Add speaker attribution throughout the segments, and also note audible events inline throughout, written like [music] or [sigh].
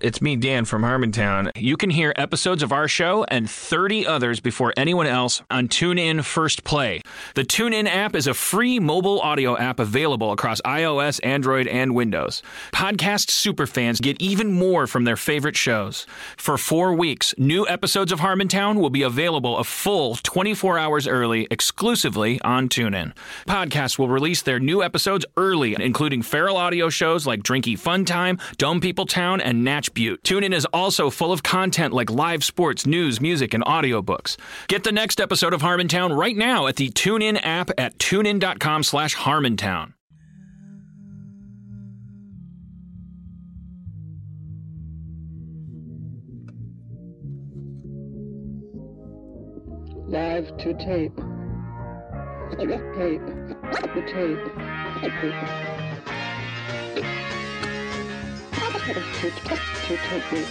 Speaker 1: It's me, Dan from Harmontown. You can hear episodes of our show and 30 others before anyone else on TuneIn First Play. The TuneIn app is a free mobile audio app available across iOS, Android, and Windows. Podcast superfans get even more from their favorite shows. For four weeks, new episodes of Harmontown will be available a full 24 hours early exclusively on TuneIn. Podcasts will release their new episodes early, including feral audio shows like Drinky Fun Time, Dumb People Town, and Natch Beaut. TuneIn is also full of content like live sports, news, music, and audiobooks. Get the next episode of Harmontown right now at the TuneIn app at tunein.com slash Harmontown.
Speaker 2: Live to tape. Tape. The tape. To tape. To tape. Tape. Tape.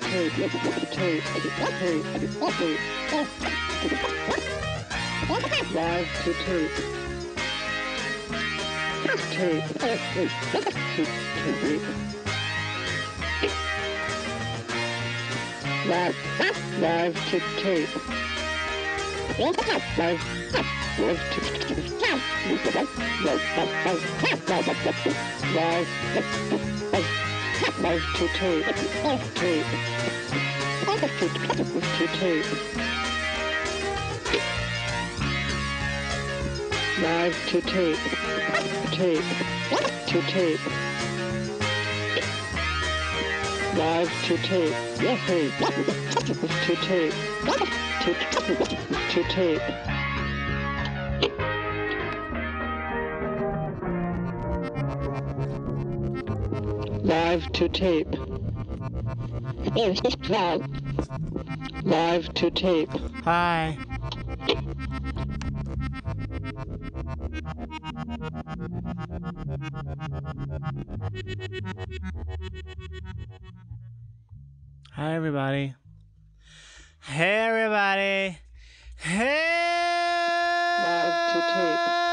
Speaker 2: Tape. Live to tape. Tape. Tape. Live. Live to tape. Live. Live to Live. Live to tape. Tape. To tape. Live to tape. Tape. To tape. Live to tape. Yes, Tape. To tape. To, to tape. Live to tape. Live to tape.
Speaker 3: Hi. Hi, everybody. Hey, everybody. Hey.
Speaker 2: Live to tape.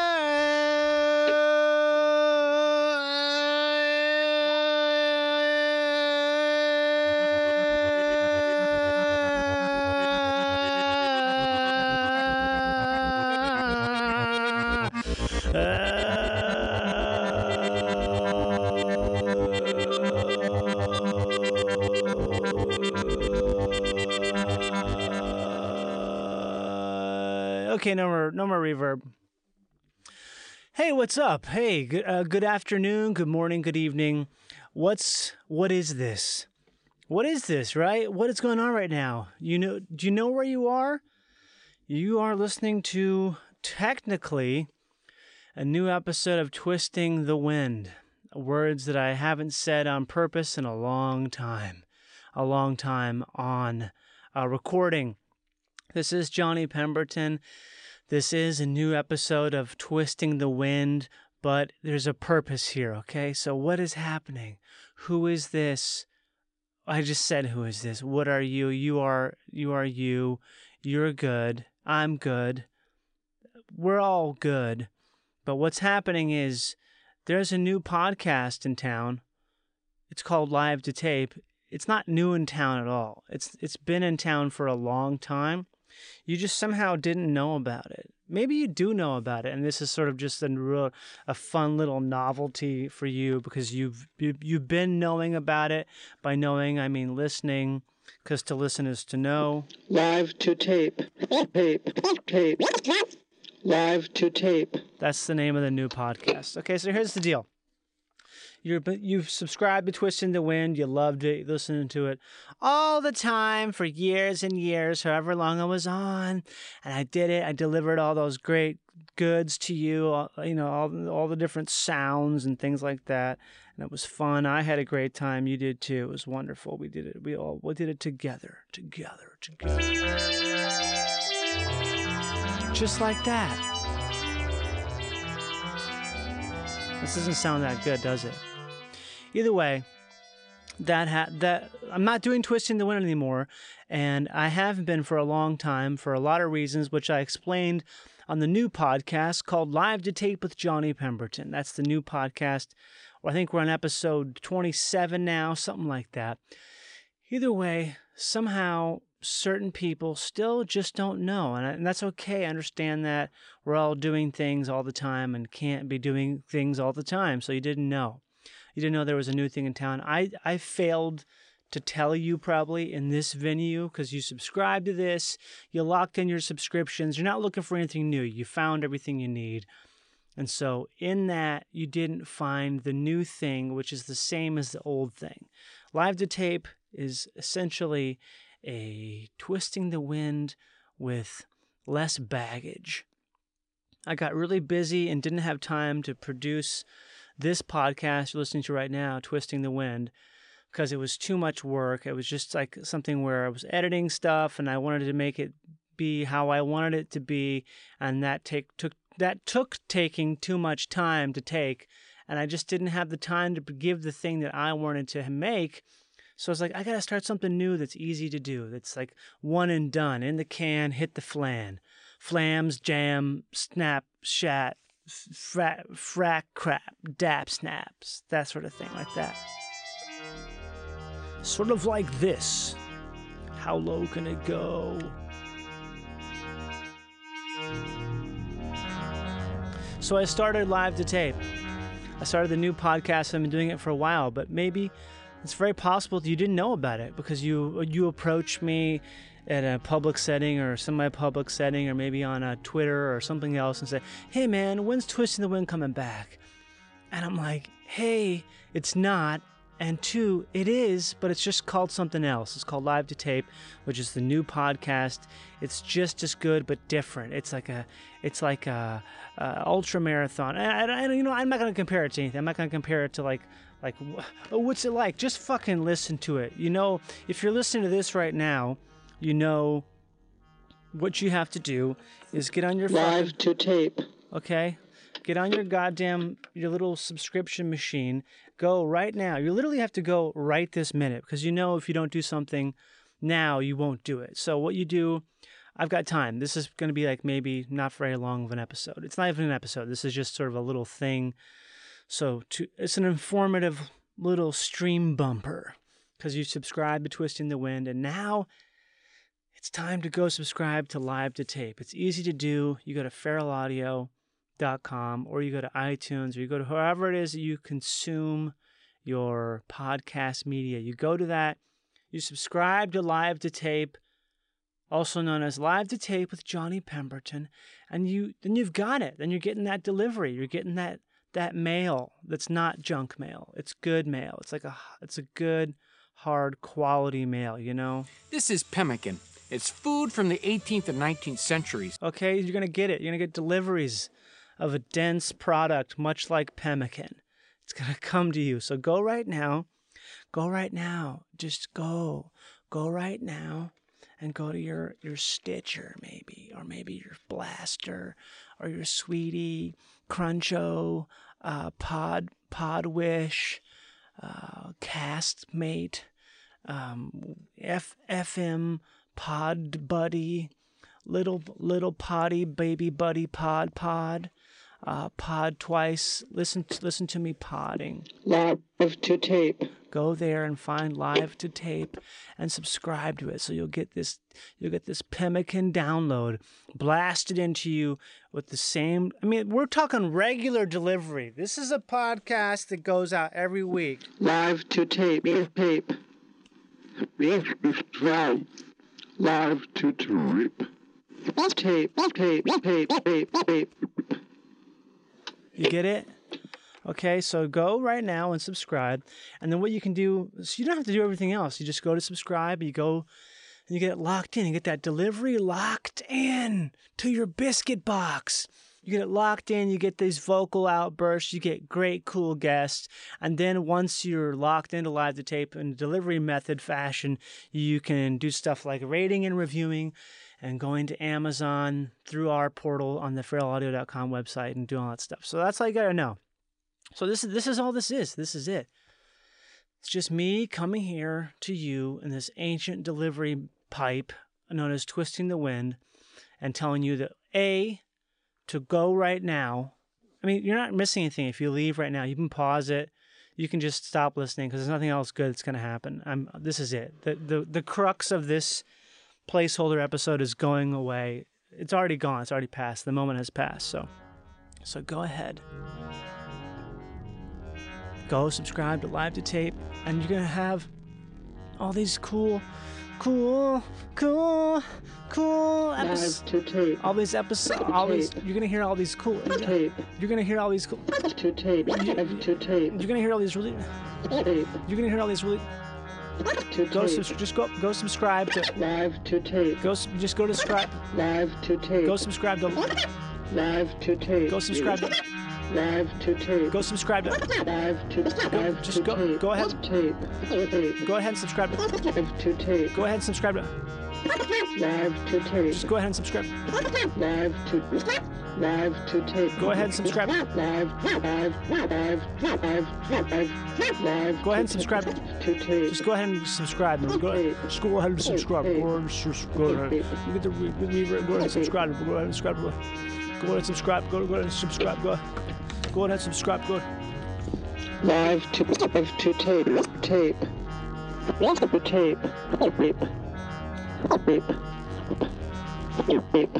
Speaker 3: Okay, no more, no more reverb. Hey, what's up? Hey, good, uh, good afternoon, good morning, good evening. What's what is this? What is this? Right? What is going on right now? You know? Do you know where you are? You are listening to technically a new episode of Twisting the Wind. Words that I haven't said on purpose in a long time, a long time on a recording. This is Johnny Pemberton. This is a new episode of Twisting the Wind, but there's a purpose here, okay? So, what is happening? Who is this? I just said, who is this? What are you? You are, you are you. You're good. I'm good. We're all good. But what's happening is there's a new podcast in town. It's called Live to Tape. It's not new in town at all. It's it's been in town for a long time. You just somehow didn't know about it. Maybe you do know about it, and this is sort of just a real, a fun little novelty for you because you've you, you've been knowing about it. By knowing, I mean listening, because to listen is to know.
Speaker 2: Live to tape. Tape. Tape. Live to tape.
Speaker 3: That's the name of the new podcast. Okay, so here's the deal. You're, you've subscribed to Twist in the Wind. You loved it, listening to it all the time for years and years, however long I was on. And I did it. I delivered all those great goods to you, you know, all, all the different sounds and things like that. And it was fun. I had a great time. You did too. It was wonderful. We did it. We all we did it together, together, together. Just like that. This doesn't sound that good, does it? Either way, that ha- that I'm not doing twisting the wind anymore, and I haven't been for a long time for a lot of reasons, which I explained on the new podcast called Live to Tape with Johnny Pemberton. That's the new podcast. I think we're on episode 27 now, something like that. Either way, somehow certain people still just don't know. And, I, and that's okay. I understand that we're all doing things all the time and can't be doing things all the time. So you didn't know. You didn't know there was a new thing in town. I, I failed to tell you probably in this venue because you subscribe to this, you locked in your subscriptions, you're not looking for anything new. You found everything you need. And so, in that, you didn't find the new thing, which is the same as the old thing. Live to tape is essentially a twisting the wind with less baggage. I got really busy and didn't have time to produce this podcast you're listening to right now, Twisting the Wind, because it was too much work. It was just like something where I was editing stuff and I wanted to make it be how I wanted it to be, and that take took that took taking too much time to take, and I just didn't have the time to give the thing that I wanted to make so I was like, I gotta start something new that's easy to do. That's like one and done, in the can, hit the flan, flams, jam, snap, shat, frat, frack, crap, dap, snaps, that sort of thing, like that. Sort of like this. How low can it go? So I started live to tape. I started the new podcast. I've been doing it for a while, but maybe it's very possible that you didn't know about it because you you approached me at a public setting or semi-public setting or maybe on a Twitter or something else and say, "Hey man, when's Twisting the Wind coming back?" And I'm like, "Hey, it's not." And two, it is, but it's just called something else. It's called Live to Tape, which is the new podcast. It's just as good but different. It's like a, it's like a, a ultra marathon. And, you know, I'm not gonna compare it to anything. I'm not gonna compare it to like like, oh, what's it like? Just fucking listen to it. You know, if you're listening to this right now, you know what you have to do is get on your
Speaker 2: live
Speaker 3: fucking,
Speaker 2: to tape.
Speaker 3: Okay, get on your goddamn your little subscription machine. Go right now. You literally have to go right this minute because you know if you don't do something now, you won't do it. So what you do. I've got time. This is going to be like maybe not very long of an episode. It's not even an episode. This is just sort of a little thing so to, it's an informative little stream bumper because you subscribe to Twisting the Wind, and now it's time to go subscribe to Live to Tape. It's easy to do. You go to feralaudio.com or you go to iTunes or you go to wherever it is that you consume your podcast media. You go to that, you subscribe to Live to Tape, also known as Live to Tape with Johnny Pemberton, and you then you've got it. Then you're getting that delivery. You're getting that that mail that's not junk mail. It's good mail. It's like a it's a good hard quality mail, you know?
Speaker 4: This is pemmican. It's food from the 18th and 19th centuries.
Speaker 3: Okay, you're going to get it. You're going to get deliveries of a dense product much like pemmican. It's going [laughs] to come to you. So go right now. Go right now. Just go. Go right now and go to your your Stitcher maybe or maybe your Blaster, or your Sweetie Cruncho, uh, Pod Podwish, uh, Castmate, um, F, FM Pod Buddy, Little Little Potty Baby Buddy Pod Pod, uh, Pod Twice. Listen to, listen to me podding.
Speaker 2: Live to tape.
Speaker 3: Go there and find live to tape and subscribe to it so you'll get this you'll get this pemmican download blasted into you with the same I mean we're talking regular delivery. This is a podcast that goes out every week.
Speaker 2: Live to tape. Tape. Live to tape. Tape, tape, tape, tape, tape.
Speaker 3: You get it? Okay, so go right now and subscribe. And then what you can do, so you don't have to do everything else. You just go to subscribe, you go and you get it locked in. You get that delivery locked in to your biscuit box. You get it locked in, you get these vocal outbursts, you get great, cool guests. And then once you're locked into live to tape in delivery method fashion, you can do stuff like rating and reviewing and going to Amazon through our portal on the feralaudio.com website and doing all that stuff. So that's all you gotta know. So this is this is all this is. This is it. It's just me coming here to you in this ancient delivery pipe known as twisting the wind and telling you that A to go right now. I mean, you're not missing anything if you leave right now. You can pause it. you can just stop listening because there's nothing else good that's going to happen. I'm this is it. The the the crux of this placeholder episode is going away. It's already gone. It's already passed. The moment has passed. So so go ahead. Go subscribe to Live to Tape and you're going to have all these cool cool cool cool episodes
Speaker 2: to tape.
Speaker 3: all these episodes all these you're gonna hear all these cool
Speaker 2: Tape.
Speaker 3: you're gonna hear all these cool
Speaker 2: To tape. Live to tape.
Speaker 3: you're gonna hear all these really
Speaker 2: Tape.
Speaker 3: you're gonna hear all these really
Speaker 2: To
Speaker 3: go
Speaker 2: tape.
Speaker 3: subs- just go go subscribe to
Speaker 2: Live to tape.
Speaker 3: go just go to subscribe
Speaker 2: Live to tape.
Speaker 3: go subscribe to
Speaker 2: Live to tape.
Speaker 3: go subscribe to
Speaker 2: Live to tape.
Speaker 3: go subscribe to
Speaker 2: Live to live
Speaker 3: just go- go ahead. Go ahead and subscribe to
Speaker 2: Live to tape.
Speaker 3: go ahead and subscribe to
Speaker 2: Live to tape.
Speaker 3: just go ahead and subscribe
Speaker 2: Live to live to tape.
Speaker 3: go ahead and subscribe
Speaker 2: Live, live, live, live, live, live.
Speaker 3: Go ahead and subscribe.
Speaker 2: to tape.
Speaker 3: just go ahead and subscribe go just go ahead and subscribe go ahead and subscribe you get the re- re- re- go ahead and subscribe go ahead and subscribe go ahead and subscribe go go ahead and subscribe go go ahead subscribe go
Speaker 2: Live to live to tape. Tape. To tape. Tape. Tape.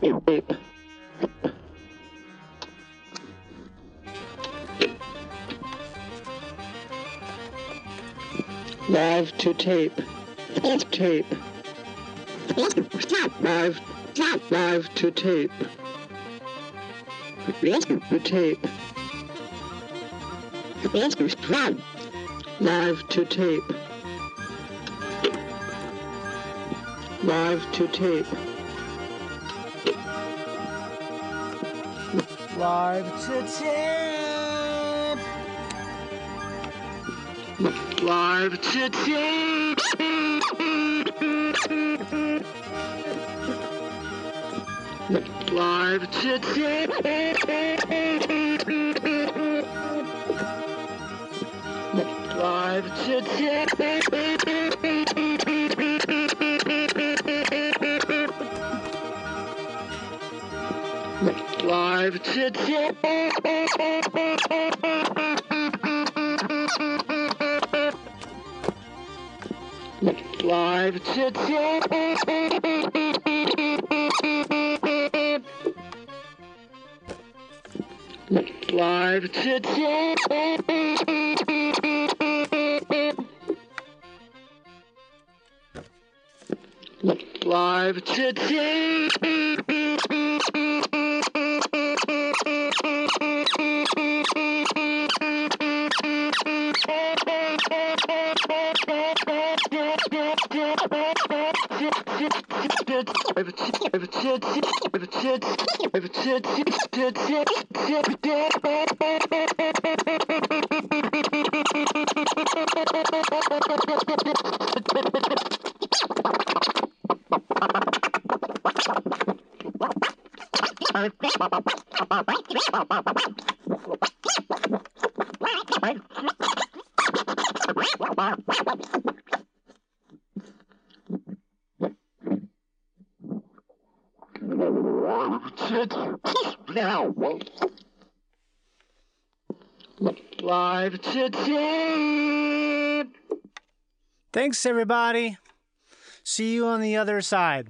Speaker 2: Tape. Tape. Live to tape. Tape. Live. Live to tape. To tape. Live to tape. Live to tape.
Speaker 3: live to tape
Speaker 2: Live to tape. Live to tape. Live to tape. Live to tape. Live to tape. Live to Live to Live to tape.
Speaker 3: Thanks, everybody. See you on the other side.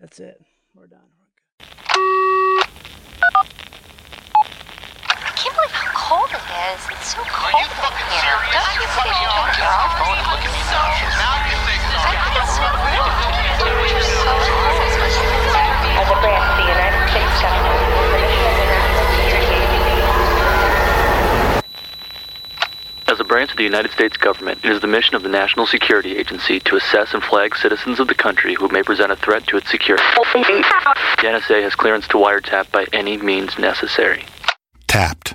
Speaker 3: That's it. We're done.
Speaker 5: I can't believe how cold it is. It's so cold in here. Don't you think you took your own phone look at me now? I think it's so rude. You're so cold.
Speaker 6: As a branch of the United States government, the mission of the National Security Agency.
Speaker 7: As a branch of the United States government, it is the mission of the National Security Agency to assess and flag citizens of the country who may present a threat to its security. The NSA has clearance to wiretap by any means necessary.
Speaker 8: Tapped.